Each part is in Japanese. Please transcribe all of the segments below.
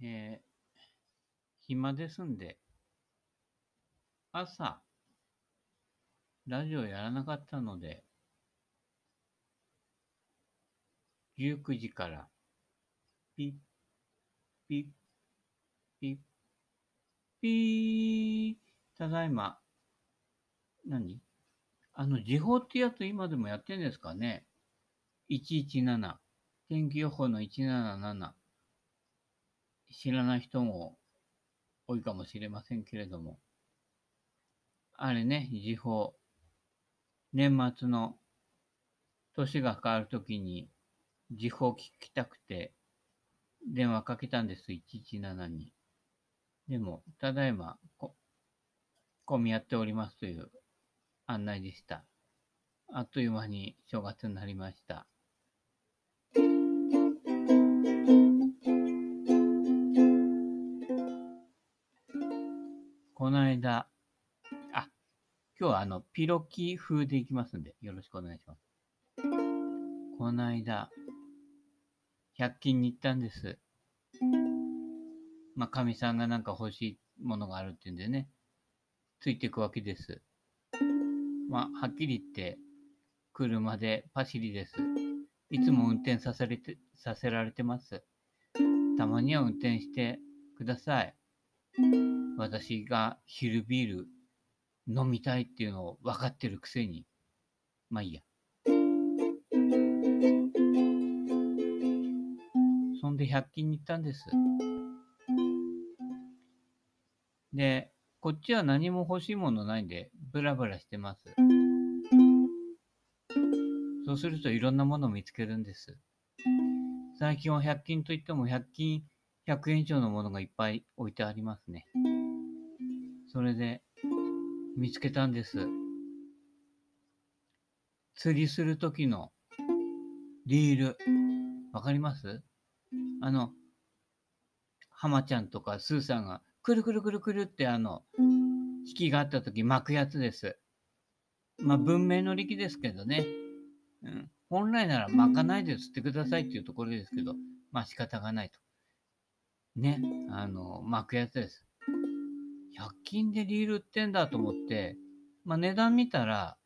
えー暇ですんで、朝、ラジオやらなかったので、19時から、ピッ、ピッ、ピッ、ピー、ただいま、何？あの、時報ってやつ今でもやってんですかね ?117。天気予報の177。知らない人も多いかもしれませんけれども。あれね、時報。年末の年が変わるときに時報聞きたくて電話かけたんです、117に。でも、ただいま、こ、混み合っておりますという案内でした。あっという間に正月になりました。この間、あ、今日はあの、ピロキ風でいきますんで、よろしくお願いします。この間、100均に行ったんです。まあ、かみさんがなんか欲しいものがあるっていうんでね、ついていくわけです。まあ、はっきり言って、車でパシリです。いつも運転させれて、させられてます。たまには運転してください。私が昼ビール飲みたいっていうのを分かってるくせに。まあいいや。そんで100均に行ったんです。で、こっちは何も欲しいものないんで、ブラブラしてます。そうするといろんなものを見つけるんです。最近は100均といっても100均100円以上のものがいっぱい置いてありますね。それで見つけたんです。釣りするときのリール。わかります？あの、浜ちゃんとかスーさんがくるくるくるくるってあの、引きがあったとき巻くやつです。まあ文明の力ですけどね。うん、本来なら巻かないで釣ってくださいっていうところですけど、まあ仕方がないと。ね、あの、巻くやつです。100均でリール売ってんだと思って、まあ値段見たら、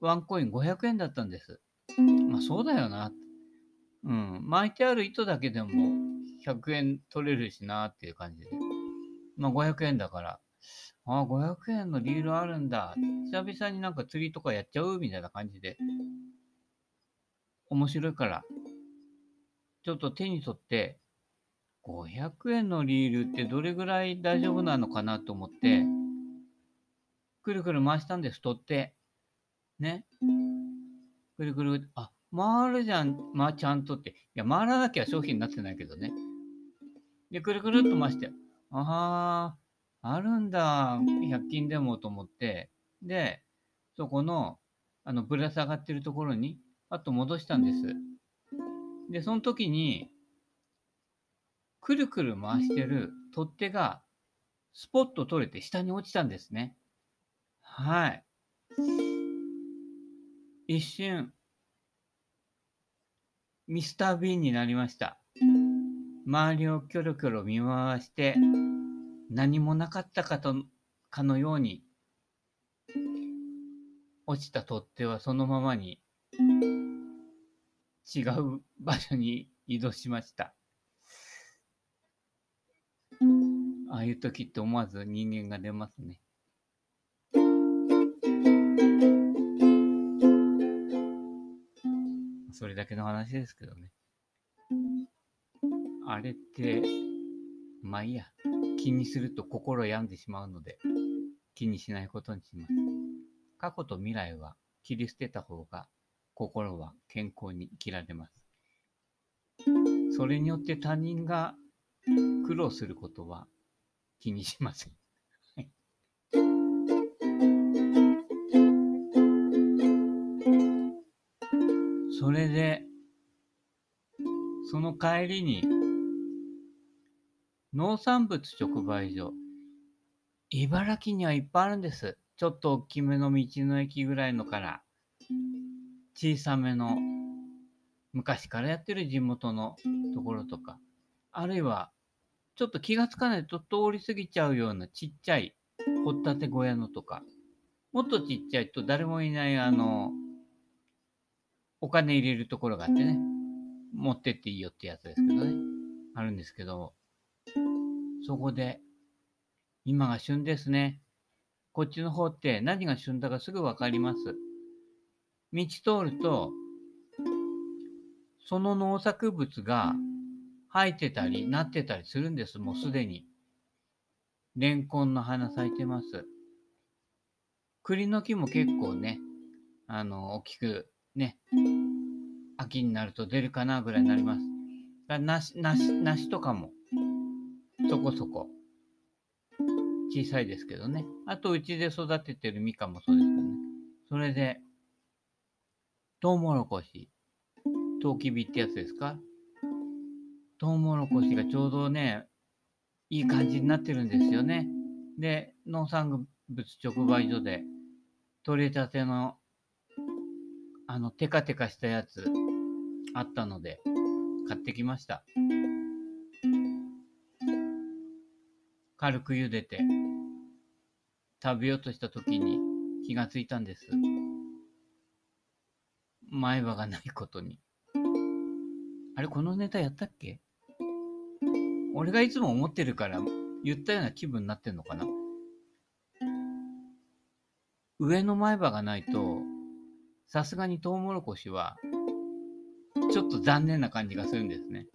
ワンコイン500円だったんです。まあそうだよな。うん。巻いてある糸だけでも100円取れるしなっていう感じで。まあ500円だから、ああ、500円のリールあるんだ。久々になんか釣りとかやっちゃうみたいな感じで。面白いから、ちょっと手に取って、500円のリールってどれぐらい大丈夫なのかなと思って、くるくる回したんです、取って。ね。くるくる、あ、回るじゃん、まあ、ちゃんとって。いや、回らなきゃ商品になってないけどね。で、くるくるっと回して、ああ、あるんだ、100均でもと思って、で、そこの、あの、ぶら下がってるところに、あと戻したんです。で、その時に、くるくる回してる取っ手が、スポッと取れて下に落ちたんですね。はい。一瞬、ミスター・ビーンになりました。周りをキョロキョロ見回して、何もなかったかと、かのように、落ちた取っ手はそのままに、違う場所に移動しました。ああいう時って思わず人間が出ますね。それだけの話ですけどね。あれって、まあいいや。気にすると心病んでしまうので、気にしないことにします。過去と未来は切り捨てた方が、心は健康に生きられます。それによって他人が苦労することは気にしません。はいそれで、その帰りに、農産物直売所、茨城にはいっぱいあるんです。ちょっと大きめの道の駅ぐらいのから、小さめの、昔からやってる地元のところとか、あるいは、ちょっと気がつかないと通り過ぎちゃうようなちっちゃい掘ったて小屋のとか、もっとちっちゃいと誰もいないあの、お金入れるところがあってね、持ってっていいよってやつですけどね、あるんですけど、そこで、今が旬ですね。こっちの方って何が旬だかすぐわかります。道通ると、その農作物が生えてたり、なってたりするんです、もうすでに。レンコンの花咲いてます。栗の木も結構ね、あの、大きくね、秋になると出るかなぐらいになります。梨、梨、梨とかも、そこそこ、小さいですけどね。あと、うちで育ててるみかんもそうですけどね。それで、トウモロコシ、トウキビってやつですか？トウモロコシがちょうどね、いい感じになってるんですよね。で、農産物直売所で取れたてのあのテカテカしたやつあったので買ってきました。軽く茹でて食べようとした時に気がついたんです。前歯がないことに。あれ、このネタやったっけ？俺がいつも思ってるから言ったような気分になってんのかな？上の前歯がないと、さすがにトウモロコシは、ちょっと残念な感じがするんですね。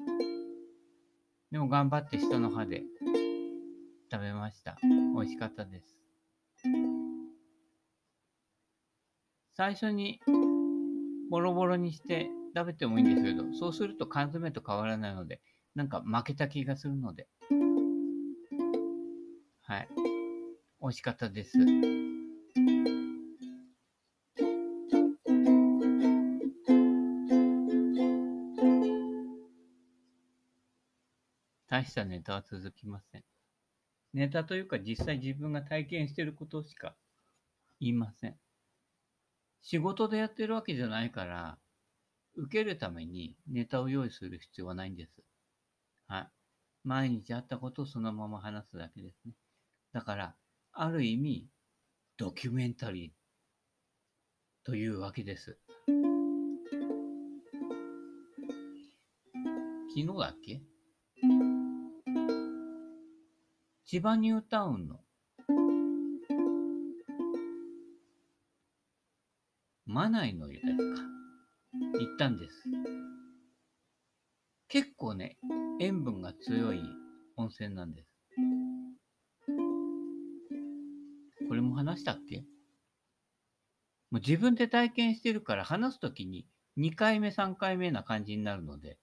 でも頑張って下の歯で食べました。美味しかったです。最初にボロボロにして食べてもいいんですけど、そうすると缶詰と変わらないので、なんか負けた気がするので。はい。美味しかったです。大したネタは続きません。ネタというか実際自分が体験してることしか言いません。仕事でやってるわけじゃないから、受けるためにネタを用意する必要はないんです。はい。毎日あったことをそのまま話すだけですね。だから、ある意味、ドキュメンタリーというわけです。昨日だっけ？千葉ニュータウンのマナイの湯ですか？行ったんです。結構ね、塩分が強い温泉なんです。これも話したっけ？もう自分で体験してるから話すときに2回目3回目な感じになるので、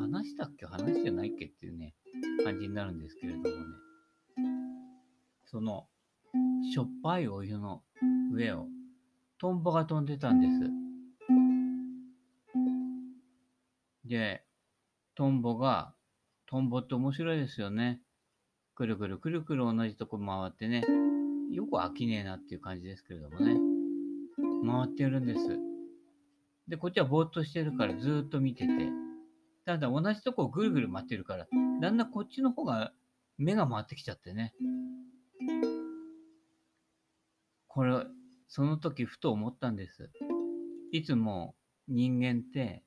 話したっけ？話してないっけっていうね、感じになるんですけれどもね。その、しょっぱいお湯の上をトンボが飛んでたんです。で、トンボが、トンボって面白いですよね。くるくるくるくる同じとこ回ってね、よく飽きねえなっていう感じですけれどもね。回ってるんです。で、こっちはぼーっとしてるからずっと見てて。ただ同じとこをぐるぐる回ってるから、だんだんこっちの方が目が回ってきちゃってね。これ、その時ふと思ったんです。いつも人間って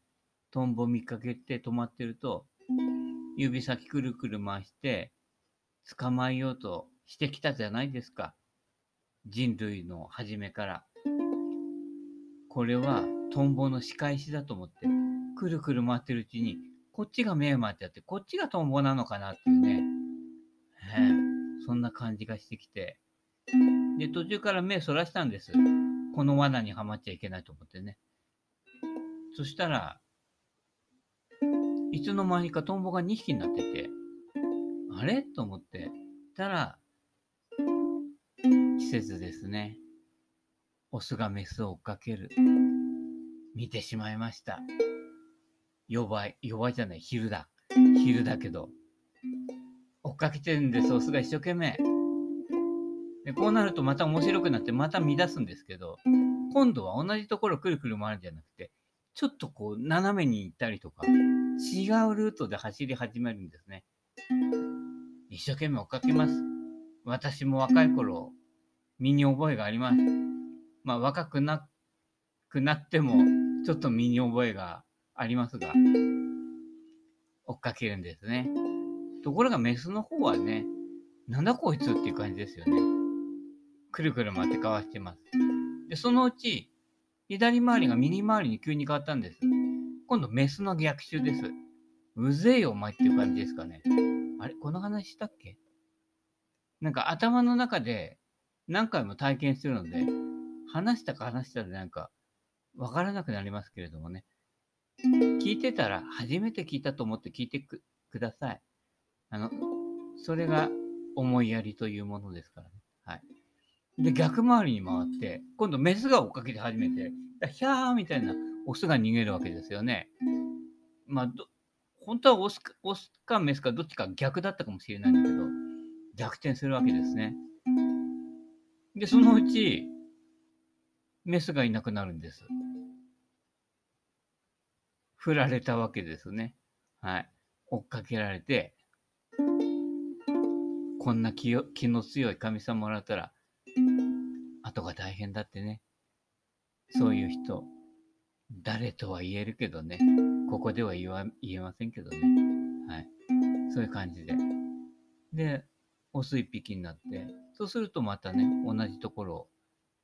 トンボ見かけて止まってると、指先くるくる回して捕まえようとしてきたじゃないですか。人類の初めから。これはトンボの仕返しだと思って、くるくる回ってるうちに、こっちが目を回ってやって、こっちがトンボなのかなっていうね。そんな感じがしてきて。で、途中から目そらしたんです。この罠にはまっちゃいけないと思ってね。そしたら、いつの間にかトンボが2匹になってて、あれ？と思って、たら、季節ですね。オスがメスを追っかける。見てしまいました。弱い、弱いじゃない、昼だ。昼だけど。追っかけてるんです、オスが一生懸命。で、こうなるとまた面白くなって、また乱すんですけど、今度は同じところくるくる回るんじゃなくて、ちょっとこう、斜めに行ったりとか、違うルートで走り始めるんですね。一生懸命追っかけます。私も若い頃、身に覚えがあります。まあ若くなくなっても、ちょっと身に覚えがありますが、追っかけるんですね。ところがメスの方はね、なんだこいつっていう感じですよね。くるくる回ってかわしてます。で、そのうち、左回りが右回りに急に変わったんです。今度、メスの逆襲です。うぜえよ、お前っていう感じですかね。あれ？この話したっけ？なんか頭の中で何回も体験するので、話したか話したらなんかわからなくなりますけれどもね。聞いてたら初めて聞いたと思って聞いてください。あの、それが思いやりというものですからね。はい。で、逆回りに回って、今度メスが追っかけて始めて、ヒャーみたいなオスが逃げるわけですよね。まあ、本当はオスかオスかメスかどっちか逆だったかもしれないんだけど、逆転するわけですね。で、そのうち、メスがいなくなるんです。振られたわけですね。はい。追っかけられて、こんな気気の強い神様もらったら、後が大変だってね。そういう人、誰とは言えるけどね、ここでは言わ言えませんけどね。はい。そういう感じで。で、オス一匹になって、そうするとまたね、同じところを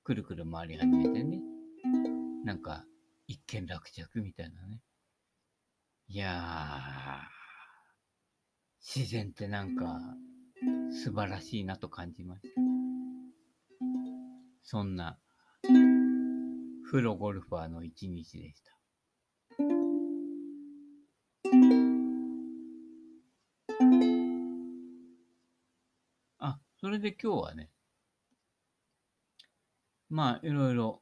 くるくる回り始めてね、なんか、一見落着みたいなね。いやー、自然ってなんか、素晴らしいなと感じました。そんな、プロゴルファーの一日でした。あ、それで今日はね、まあ、いろいろ、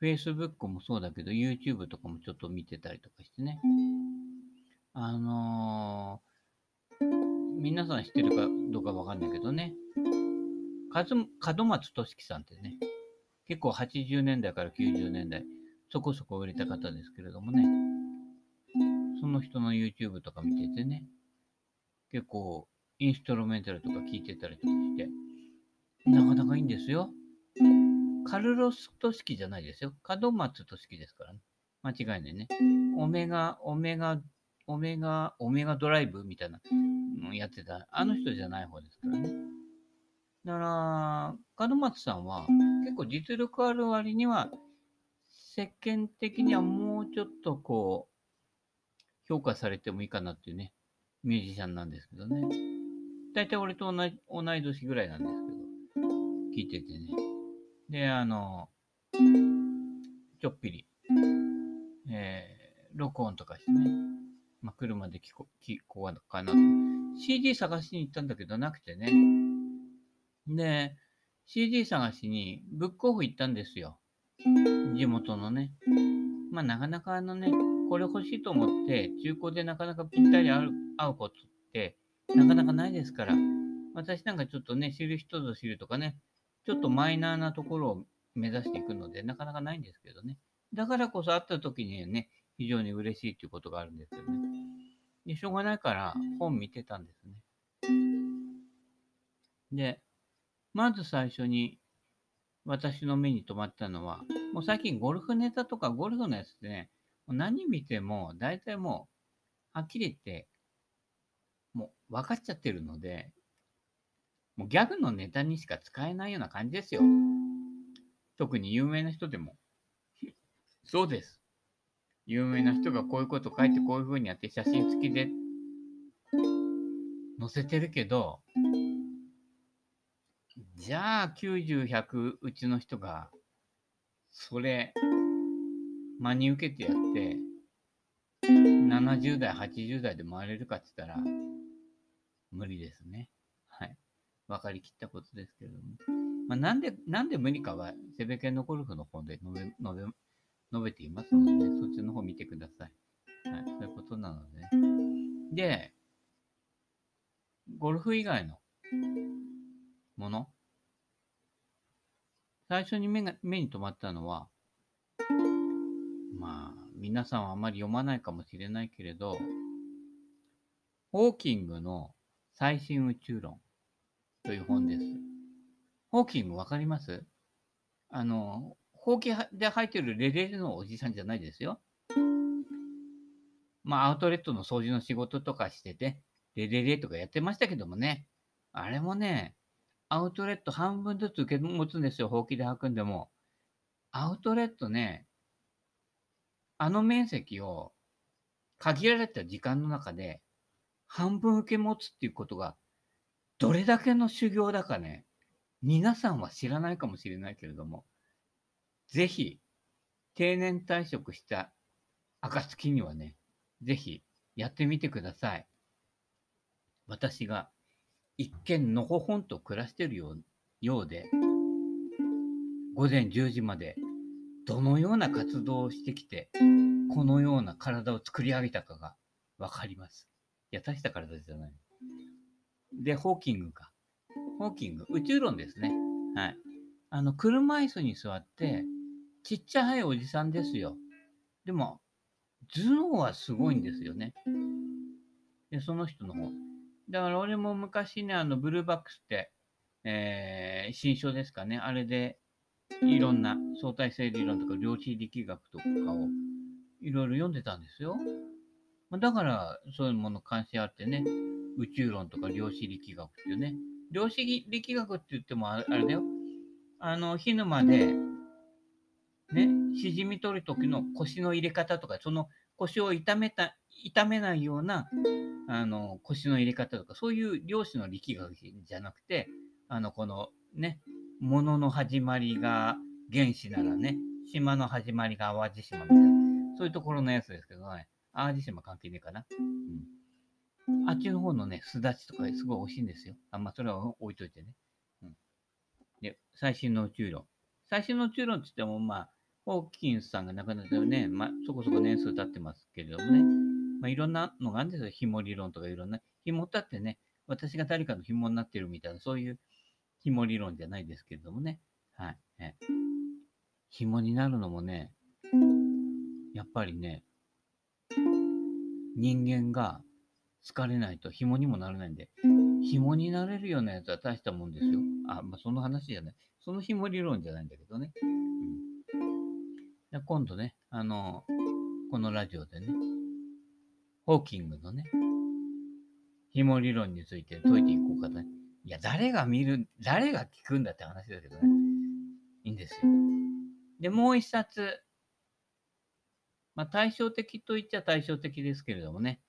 Facebook もそうだけど、YouTube とかもちょっと見てたりとかしてね。あのー皆さん知ってるかどうかわかんないけどね、門松俊樹さんってね、結構80年代から90年代、そこそこ売れた方ですけれどもね、その人の YouTube とか見ててね、結構インストロメンタルとか聴いてたりとかして、なかなかいいんですよ。カルロス・トシキじゃないですよ。門松俊樹ですからね。間違いないね。オメガ、オメガ、オメガ、オメガドライブみたいなのやってた、あの人じゃない方ですからね。だから、門松さんは結構実力ある割には、世間的にはもうちょっとこう、評価されてもいいかなっていうね、ミュージシャンなんですけどね。大体俺と同じ同い年ぐらいなんですけど、聞いててね。で、あの、ちょっぴり、えー、録音とかしてね、まあ、車で聞こ聞こうかなと。CD 探しに行ったんだけどなくてね。で、CD 探しにブックオフ行ったんですよ。地元のね。まあなかなかあのね、これ欲しいと思って中古でなかなかぴったり合う合うことってなかなかないですから。私なんかちょっとね、知る人ぞ知るとかね、ちょっとマイナーなところを目指していくので、なかなかないんですけどね。だからこそ会った時にね、非常に嬉しいっていうことがあるんですよね。で、しょうがないから本見てたんですね。で、まず最初に私の目に留まったのは、もう最近ゴルフネタとかゴルフのやつってね、何見ても大体もう、はっきり言って、もう分かっちゃってるので、もうギャグのネタにしか使えないような感じですよ。特に有名な人でも。そうです。有名な人がこういうこと書いてこういう風にやって写真付きで載せてるけど、じゃあ90、100うちの人が、それ、真に受けてやって、70代、80代で回れるかって言ったら、無理ですね。はい。分かりきったことですけれども。まあ、なんで、なんで無理かは、セベケンのゴルフの方で述べ、述べ、述べていますので、ね、そっちの方見てください。はい、そういうことなので、で、ゴルフ以外のもの、最初に目が目に留まったのは、まあ、皆さんはあまり読まないかもしれないけれど、ホーキングの最新宇宙論という本です。ホーキングわかります？あの、ほうきで入ってるレレレのおじさんじゃないですよ。まあ、アウトレットの掃除の仕事とかしてて、レレレとかやってましたけどもね、あれもね、アウトレット半分ずつ受け持つんですよ、ほうきで履くんでも。アウトレットね、あの面積を限られた時間の中で半分受け持つっていうことがどれだけの修行だかね、皆さんは知らないかもしれないけれども、ぜひ定年退職した暁にはね、ぜひやってみてください。私が一見のほほんと暮らしてるようで、午前10時までどのような活動をしてきて、このような体を作り上げたかがわかります。いや、大した体じゃない。で、ホーキングか。ホーキング、宇宙論ですね。はい。あの、車椅子に座って、ちっちゃいおじさんですよ。でも、頭脳はすごいんですよね。で、その人の方。だから俺も昔ね、あの、ブルーバックスって、えー、新書ですかね。あれで、いろんな相対性理論とか量子力学とかをいろいろ読んでたんですよ。だから、そういうもの関心あってね、宇宙論とか量子力学っていうね。量子力学って言ってもあれだよ。あの、火沼で、ね、しじみ取る時の腰の入れ方とか、その腰を痛めた、痛めないような、あの、腰の入れ方とか、そういう漁師の力学じゃなくて、あの、このね、物の始まりが原始ならね、島の始まりが淡路島みたいな、そういうところのやつですけどね、淡路島関係ねえかな。うん。あっちの方のね、すだちとかすごい美味しいんですよ。あ、まあ、それは置いといてね。うん。で、最新の宇宙論。最新の宇宙論って言っても、まあ、ホーキンスさんが亡くなったよね、まあ、そこそこ年数経ってますけれどもね、まあ、いろんなのがあるんですよ。紐理論とかいろんな。紐だってね、私が誰かの紐になってるみたいな、そういう紐理論じゃないですけれどもね。はい。え紐になるのもね、やっぱりね、人間が疲れないと紐にもならないんで、紐になれるようなやつは大したもんですよ。あ、まあ、その話じゃない。その紐理論じゃないんだけどね。うんで今度ね、あの、このラジオでね、ホーキングのね、紐理論について解いていこうかね。いや、誰が見る、誰が聞くんだって話だけどね。いいんですよ。で、もう一冊。まあ、対照的と言っちゃ対照的ですけれどもね。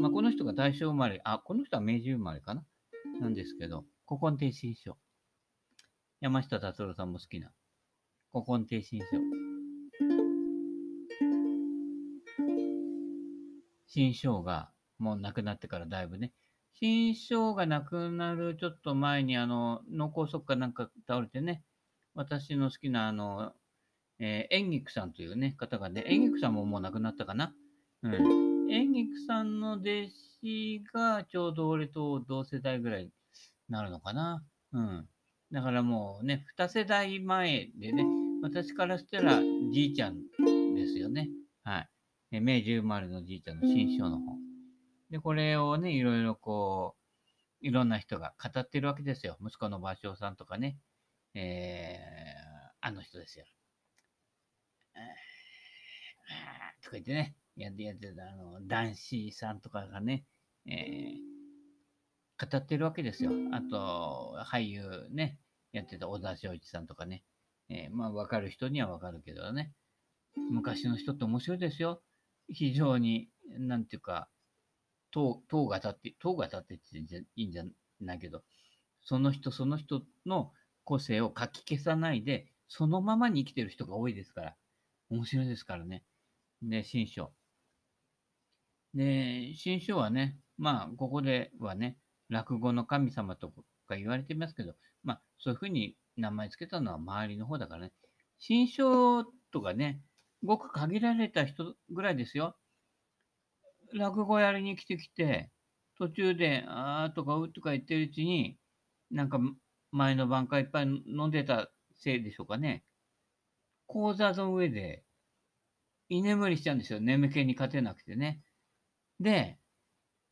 まあ、この人が大正生まれ、あ、この人は明治生まれかななんですけど、古今亭新書。山下達郎さんも好きな古今亭新書。新章がもう亡くなってからだいぶね、新章が亡くなるちょっと前に、あの、脳梗塞かなんか倒れてね、私の好きな、あの、えー、演劇さんというね、方がね、演劇さんももう亡くなったかな。うん。演劇さんの弟子がちょうど俺と同世代ぐらいになるのかな。うん。だからもうね、二世代前でね、私からしたらじいちゃんですよね。はい。明治生まれのじいちゃんの新書の本。で、これをね、いろいろこう、いろんな人が語ってるわけですよ。息子の芭蕉さんとかね、えー、あの人ですよ。とか言ってね、やってやってた、あの、男子さんとかがね、えー、語ってるわけですよ。あと、俳優ね、やってた小田昭一さんとかね、えー、まあ、わかる人にはわかるけどね、昔の人って面白いですよ。非常に、なんていうか、塔が立って、塔が立ってって言っていいんじゃないけど、その人その人の個性を書き消さないで、そのままに生きてる人が多いですから、面白いですからね。で、新書。で、新書はね、まあ、ここではね、落語の神様とか言われてますけど、まあ、そういうふうに名前つけたのは周りの方だからね。新書とかね、ごく限られた人ぐらいですよ。落語やりに来てきて、途中で、あーとかうとか言ってるうちに、なんか前の晩からいっぱい飲んでたせいでしょうかね。講座の上で、居眠りしちゃうんですよ。眠気に勝てなくてね。で、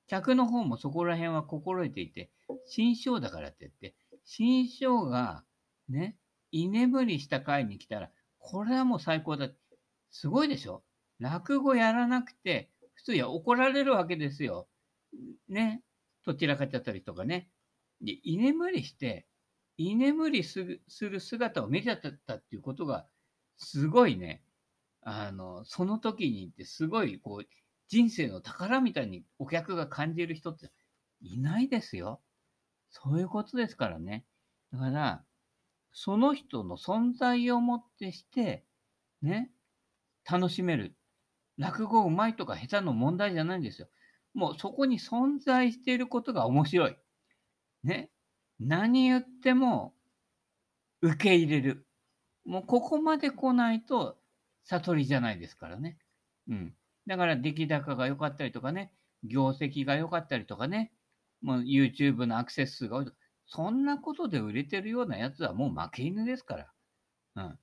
客の方もそこら辺は心得ていて、新章だからって言って、新章がね、居眠りした回に来たら、これはもう最高だって。すごいでしょ？落語やらなくて、普通や怒られるわけですよ。ね？どちらかっちゃったりとかね。で、居眠りして、居眠りする姿を見ちゃったっていうことが、すごいね、あの、その時にってすごい、こう、人生の宝みたいにお客が感じる人っていないですよ。そういうことですからね。だから、その人の存在をもってして、ね、楽しめる。落語うまいとか下手の問題じゃないんですよ。もうそこに存在していることが面白い。ね。何言っても受け入れる。もうここまで来ないと悟りじゃないですからね。うん。だから出来高が良かったりとかね、業績が良かったりとかね、もう YouTube のアクセス数が多いとか、そんなことで売れてるようなやつはもう負け犬ですから。うん。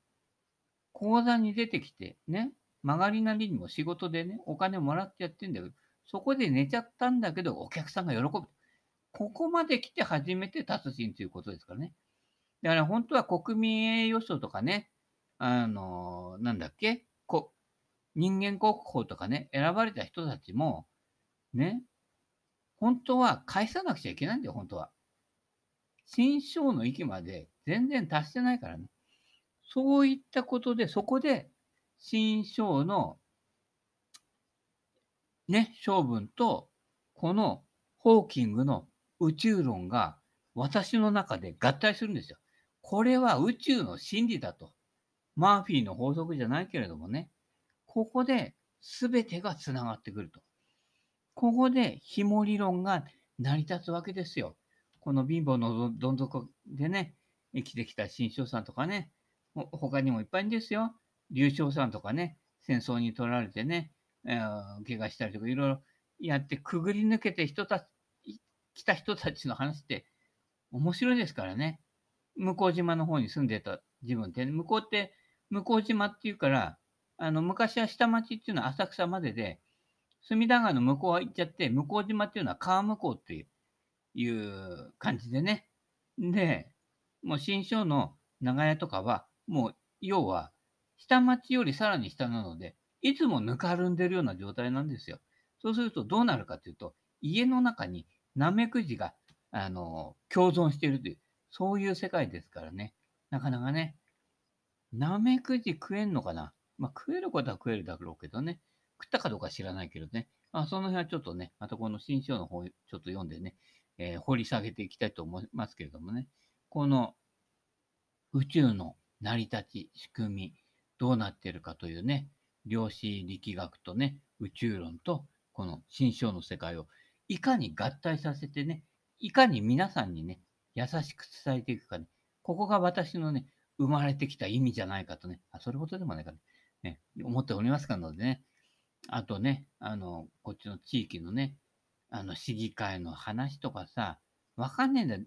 講座に出てきて、ね、曲がりなりにも仕事でね、お金もらってやってんだけど、そこで寝ちゃったんだけど、お客さんが喜ぶ。ここまで来て初めて達人ということですからね。だから本当は国民栄誉賞とかね、あの、なんだっけこ人間国宝とかね、選ばれた人たちも、ね、本当は返さなくちゃいけないんだよ、本当は。新章の域まで全然達してないからね。そういったことで、そこで、新章の、ね、性分と、このホーキングの宇宙論が私の中で合体するんですよ。これは宇宙の真理だと。マーフィーの法則じゃないけれどもね。ここで全てがつながってくると。ここで紐理論が成り立つわけですよ。この貧乏のどん底でね、生きてきた新章さんとかね、他にもいっぱいんですよ。流暢さんとかね、戦争に取られてね、えー、怪我したりとかいろいろやってくぐり抜けて人た来た人たちの話って面白いですからね。向島の方に住んでた自分って、ね、向こうって向島っていうから、あの昔は下町っていうのは浅草までで、隅田川の向こうは行っちゃって、向島っていうのは川向こうっていう感じでね。で、もう新章の長屋とかは、もう要は下町よりさらに下なので、いつもぬかるんでるような状態なんですよ。そうするとどうなるかというと、家の中にナメクジが、あの、共存しているという、そういう世界ですからね。なかなかね、ナメクジ食えんのかな？まあ、食えることは食えるだろうけどね。食ったかどうか知らないけどね。まあ、その辺はちょっとね、またこの新章の方、ちょっと読んでね、えー、掘り下げていきたいと思いますけれどもね。この宇宙の成り立ち、仕組み、どうなっているかというね、量子力学とね、宇宙論と、この新章の世界をいかに合体させてね、いかに皆さんにね、優しく伝えていくかね、ここが私のね、生まれてきた意味じゃないかとね、あ、それほどでもないかね、ね思っておりますかのでね、あとね、あの、こっちの地域のね、あの、市議会の話とかさ、わかんねえんだよ。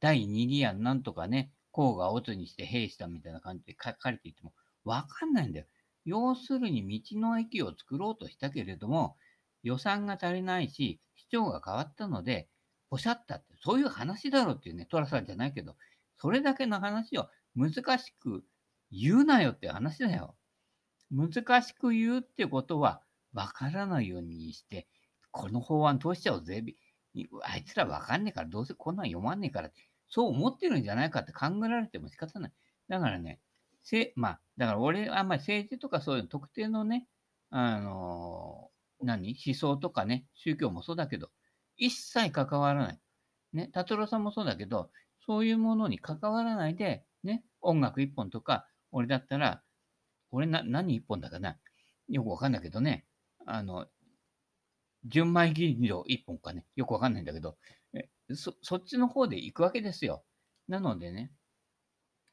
第2議案なんとかね、甲がオツにして兵したみたいな感じで書かれていても、わかんないんだよ。要するに道の駅を作ろうとしたけれども、予算が足りないし、市長が変わったので、おっしゃったって、そういう話だろうっていうね、トラさんじゃないけど、それだけの話を難しく言うなよって話だよ。難しく言うってことは、わからないようにして、この法案通しちゃおうぜ。あいつらわかんねえから、どうせこんなん読まんねえから、そう思ってるんじゃないかって考えられても仕方ない。だからね、せまあ、だから俺、あんまり政治とかそういう特定のね、あの何？思想とかね、宗教もそうだけど、一切関わらない。ね、達郎さんもそうだけど、そういうものに関わらないで、ね、音楽一本とか、俺だったら、俺な、何一本だかなよくわかんないけどね、あの、純米吟醸一本かね、よくわかんないんだけど、そ、そっちの方で行くわけですよ。なのでね、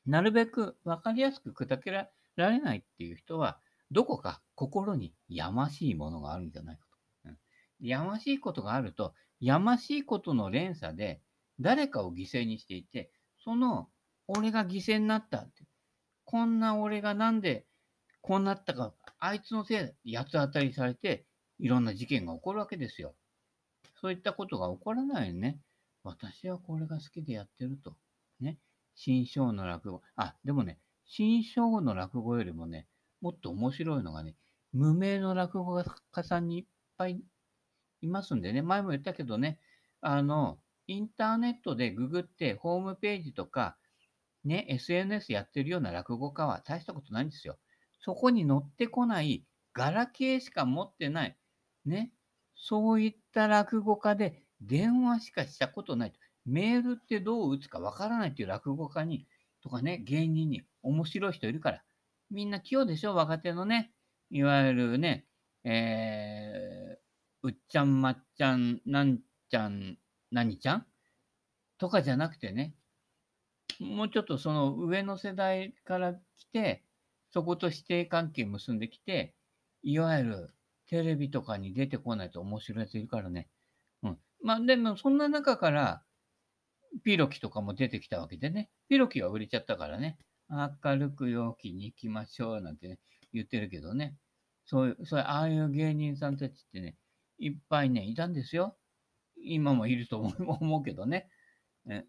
なるべくわかりやすく砕けられないっていう人は、どこか心にやましいものがあるんじゃないかと。うん、やましいことがあると、やましいことの連鎖で誰かを犠牲にしていて、その俺が犠牲になったって、こんな俺がなんでこうなったか、あいつのせいで八つ当たりされて、いろんな事件が起こるわけですよ。そういったことが起こらないよね。私はこれが好きでやってると。ね。新章の落語。あ、でもね、新章の落語よりもね、もっと面白いのがね、無名の落語家さんにいっぱいいますんでね、前も言ったけどね、あの、インターネットでググってホームページとか、ね、SNS やってるような落語家は大したことないんですよ。そこに乗ってこない、ガラケーしか持ってない、ね、そういった落語家で電話しかしたことないと。メールってどう打つかわからないっていう落語家に、とかね、芸人に面白い人いるから。みんな器用でしょ若手のね。いわゆるね、えー、うっちゃんまっちゃん、なんちゃん、何ちゃん？とかじゃなくてね、もうちょっとその上の世代から来て、そこと指定関係結んできて、いわゆるテレビとかに出てこないと面白いやついるからね。まあでもそんな中から、ピロキとかも出てきたわけでね。ピロキは売れちゃったからね。明るく陽気に行きましょうなんてね、言ってるけどね。そういう、そういう、ああいう芸人さんたちってね、いっぱいね、いたんですよ。今もいると思う けどね。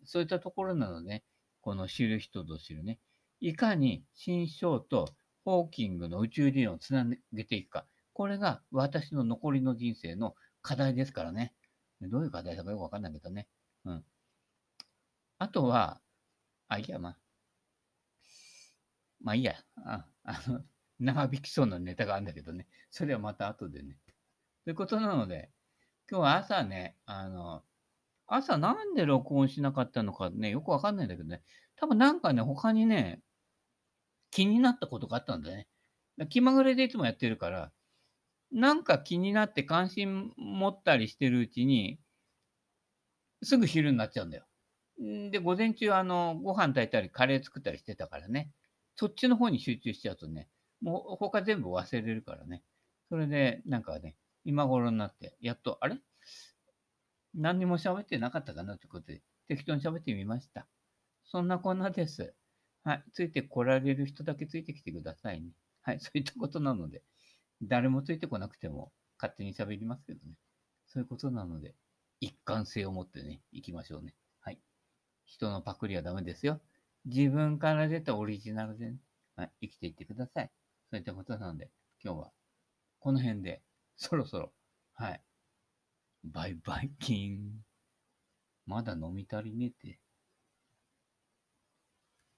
そういったところなので、ね、この知る人ぞ知るね。いかに新章とホーキングの宇宙理論をつなげていくか。これが私の残りの人生の課題ですからね。どういう課題だかよくわかんないけどね。うん。あとは、あ、いや、まあ。まあいいや。ああの、長引きそうなネタがあるんだけどね。それはまた後でね。ということなので、今日は朝ね、あの、朝なんで録音しなかったのかね、よくわかんないんだけどね。多分なんかね、他にね、気になったことがあったんだね。気まぐれでいつもやってるから、なんか気になって関心持ったりしてるうちに、すぐ昼になっちゃうんだよ。で、午前中、あの、ご飯炊いたり、カレー作ったりしてたからね。そっちの方に集中しちゃうとね、もう他全部忘れるからね。それで、なんかね、今頃になって、やっと、あれ？何にも喋ってなかったかなということで、適当に喋ってみました。そんなこんなです。はい。ついてこられる人だけついてきてくださいね。はい。そういったことなので、誰もついてこなくても勝手に喋りますけどね。そういうことなので、一貫性を持ってね、行きましょうね。はい。人のパクリはダメですよ。自分から出たオリジナルで、ね、はい、生きていってください。そういったことなので、今日はこの辺で、そろそろ、はい。バイバイキン。まだ飲み足りねえって。